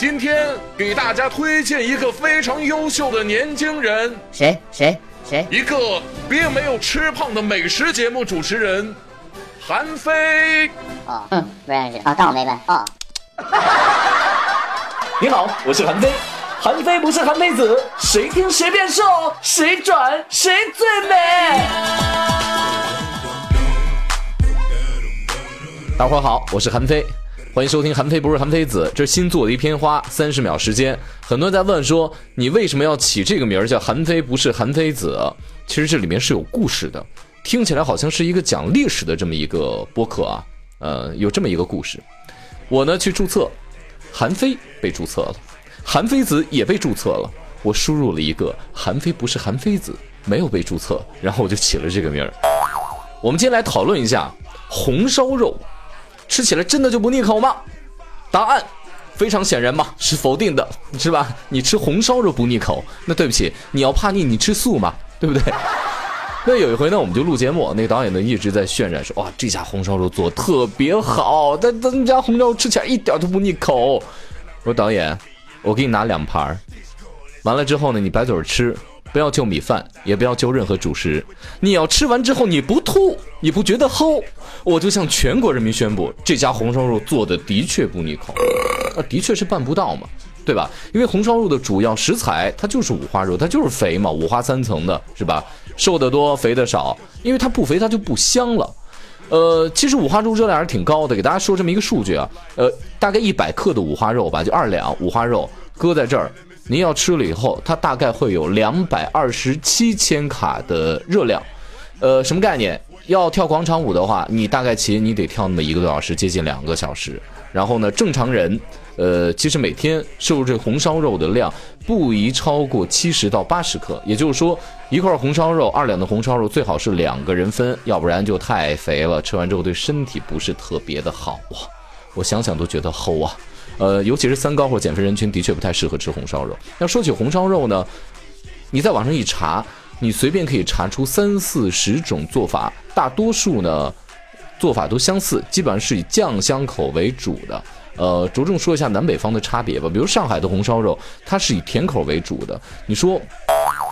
今天给大家推荐一个非常优秀的年轻人，谁谁谁？一个并没有吃胖的美食节目主持人，韩非。哦，嗯，不认识啊，当我没问哦。你好，我是韩非。韩非不是韩非子，谁听谁变瘦，谁转谁最美。大伙好，我是韩非，欢迎收听《韩非不是韩非子》。这是新做的一篇花，三十秒时间。很多人在问说，你为什么要起这个名儿叫韩非不是韩非子？其实这里面是有故事的，听起来好像是一个讲历史的这么一个播客啊。呃，有这么一个故事，我呢去注册，韩非被注册了。韩非子也被注册了，我输入了一个韩非不是韩非子，没有被注册，然后我就起了这个名儿。我们今天来讨论一下红烧肉，吃起来真的就不腻口吗？答案非常显然嘛，是否定的，是吧？你吃红烧肉不腻口，那对不起，你要怕腻，你吃素嘛，对不对？那有一回呢，我们就录节目，那个导演呢一直在渲染说，哇，这家红烧肉做特别好，但咱家红烧肉吃起来一点都不腻口。我说导演。我给你拿两盘儿，完了之后呢，你白嘴吃，不要就米饭，也不要就任何主食。你要吃完之后你不吐，你不觉得齁，我就向全国人民宣布，这家红烧肉做的的确不腻口，那，的确是办不到嘛，对吧？因为红烧肉的主要食材它就是五花肉，它就是肥嘛，五花三层的是吧？瘦的多，肥的少，因为它不肥它就不香了。呃，其实五花肉热量还是挺高的，给大家说这么一个数据啊，呃，大概一百克的五花肉吧，就二两五花肉搁在这儿，您要吃了以后，它大概会有两百二十七千卡的热量，呃，什么概念？要跳广场舞的话，你大概其实你得跳那么一个多小时，接近两个小时，然后呢，正常人。呃，其实每天摄入这红烧肉的量不宜超过七十到八十克，也就是说，一块红烧肉，二两的红烧肉最好是两个人分，要不然就太肥了，吃完之后对身体不是特别的好啊。我想想都觉得齁啊。呃，尤其是三高或减肥人群，的确不太适合吃红烧肉。要说起红烧肉呢，你在网上一查，你随便可以查出三四十种做法，大多数呢做法都相似，基本上是以酱香口为主的。呃，着重说一下南北方的差别吧。比如上海的红烧肉，它是以甜口为主的。你说，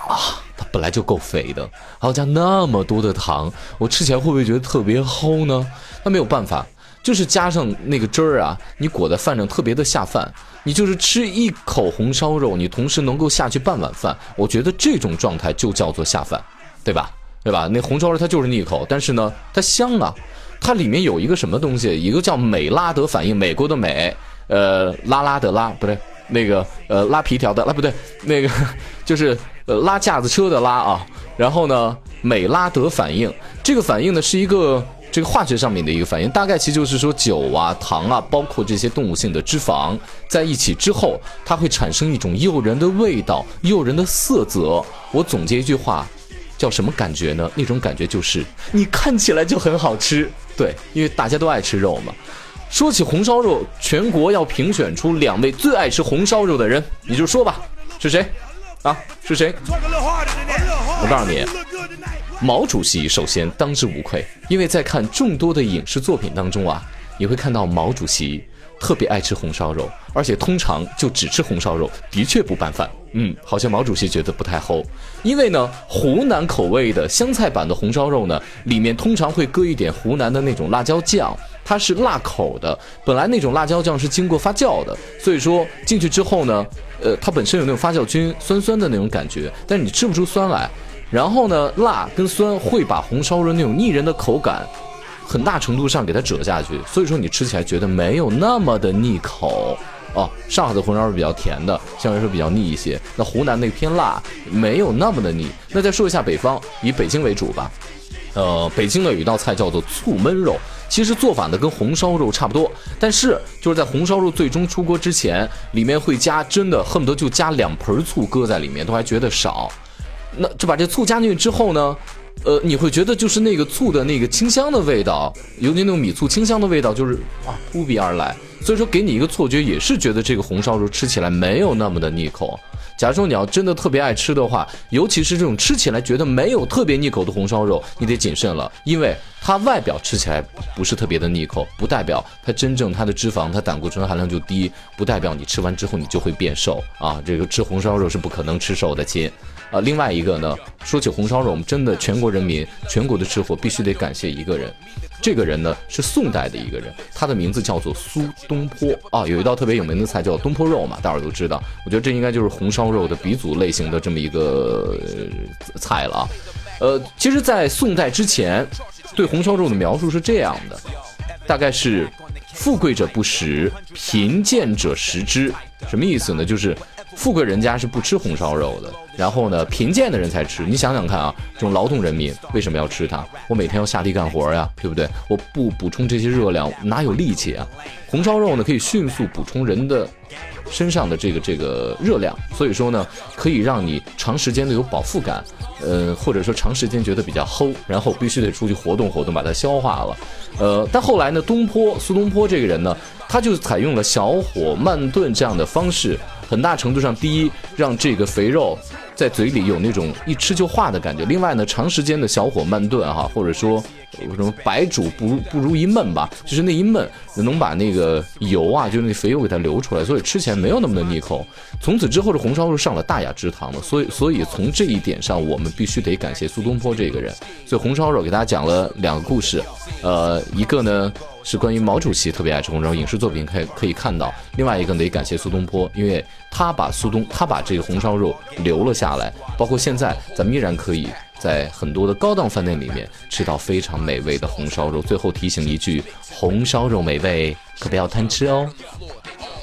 啊，它本来就够肥的，还要加那么多的糖，我吃起来会不会觉得特别齁呢？那没有办法，就是加上那个汁儿啊，你裹在饭上特别的下饭。你就是吃一口红烧肉，你同时能够下去半碗饭，我觉得这种状态就叫做下饭，对吧？对吧？那红烧肉它就是腻口，但是呢，它香啊。它里面有一个什么东西？一个叫美拉德反应，美国的美，呃，拉拉的拉不对，那个呃拉皮条的拉不对，那个就是呃拉架子车的拉啊。然后呢，美拉德反应，这个反应呢是一个这个化学上面的一个反应，大概其实就是说酒啊、糖啊，包括这些动物性的脂肪在一起之后，它会产生一种诱人的味道、诱人的色泽。我总结一句话，叫什么感觉呢？那种感觉就是你看起来就很好吃。对，因为大家都爱吃肉嘛。说起红烧肉，全国要评选出两位最爱吃红烧肉的人，你就说吧，是谁？啊，是谁？我告诉你，毛主席首先当之无愧，因为在看众多的影视作品当中啊，你会看到毛主席。特别爱吃红烧肉，而且通常就只吃红烧肉，的确不拌饭。嗯，好像毛主席觉得不太齁，因为呢，湖南口味的湘菜版的红烧肉呢，里面通常会搁一点湖南的那种辣椒酱，它是辣口的。本来那种辣椒酱是经过发酵的，所以说进去之后呢，呃，它本身有那种发酵菌，酸酸的那种感觉，但是你吃不出酸来。然后呢，辣跟酸会把红烧肉那种腻人的口感。很大程度上给它折下去，所以说你吃起来觉得没有那么的腻口哦。上海的红烧肉比较甜的，相对来说比较腻一些。那湖南那偏辣，没有那么的腻。那再说一下北方，以北京为主吧。呃，北京呢有一道菜叫做醋焖肉，其实做法呢跟红烧肉差不多，但是就是在红烧肉最终出锅之前，里面会加真的恨不得就加两盆醋搁在里面，都还觉得少。那就把这醋加进去之后呢？呃，你会觉得就是那个醋的那个清香的味道，尤其那种米醋清香的味道，就是哇扑鼻而来。所以说给你一个错觉，也是觉得这个红烧肉吃起来没有那么的腻口。假如说你要真的特别爱吃的话，尤其是这种吃起来觉得没有特别腻口的红烧肉，你得谨慎了，因为它外表吃起来不是特别的腻口，不代表它真正它的脂肪、它胆固醇含量就低，不代表你吃完之后你就会变瘦啊！这个吃红烧肉是不可能吃瘦的，亲。啊，另外一个呢，说起红烧肉，我们真的全国人民、全国的吃货必须得感谢一个人，这个人呢是宋代的一个人，他的名字叫做苏东坡啊。有一道特别有名的菜叫东坡肉嘛，大伙儿都知道。我觉得这应该就是红烧肉的鼻祖类型的这么一个菜了啊。呃，其实，在宋代之前，对红烧肉的描述是这样的，大概是富贵者不食，贫贱者食之。什么意思呢？就是富贵人家是不吃红烧肉的。然后呢，贫贱的人才吃。你想想看啊，这种劳动人民为什么要吃它？我每天要下地干活呀，对不对？我不补充这些热量，哪有力气啊？红烧肉呢，可以迅速补充人的身上的这个这个热量，所以说呢，可以让你长时间的有饱腹感，呃，或者说长时间觉得比较齁，然后必须得出去活动活动，把它消化了。呃，但后来呢，东坡苏东坡这个人呢，他就采用了小火慢炖这样的方式，很大程度上，第一让这个肥肉。在嘴里有那种一吃就化的感觉。另外呢，长时间的小火慢炖哈，或者说什么白煮不如不如一焖吧，就是那一焖能把那个油啊，就是那肥油给它流出来，所以吃起来没有那么的腻口。从此之后，这红烧肉上了大雅之堂了。所以，所以从这一点上，我们必须得感谢苏东坡这个人。所以红烧肉给大家讲了两个故事，呃，一个呢。是关于毛主席特别爱吃红烧，影视作品可以可以看到。另外一个得感谢苏东坡，因为他把苏东他把这个红烧肉留了下来，包括现在咱们依然可以在很多的高档饭店里面吃到非常美味的红烧肉。最后提醒一句，红烧肉美味，可不要贪吃哦。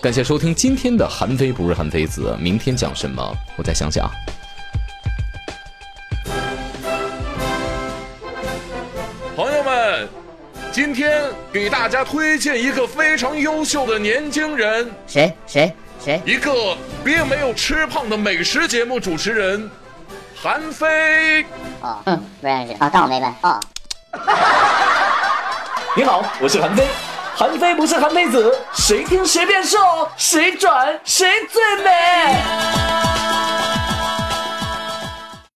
感谢收听今天的韩非不是韩非子，明天讲什么？我再想想。朋友们今天给大家推荐一个非常优秀的年轻人，谁谁谁？一个并没有吃胖的美食节目主持人，韩非。哦，嗯，不认识啊，当我没问哦。你好，我是韩非，韩非不是韩非子，谁听谁变瘦，谁转谁最美。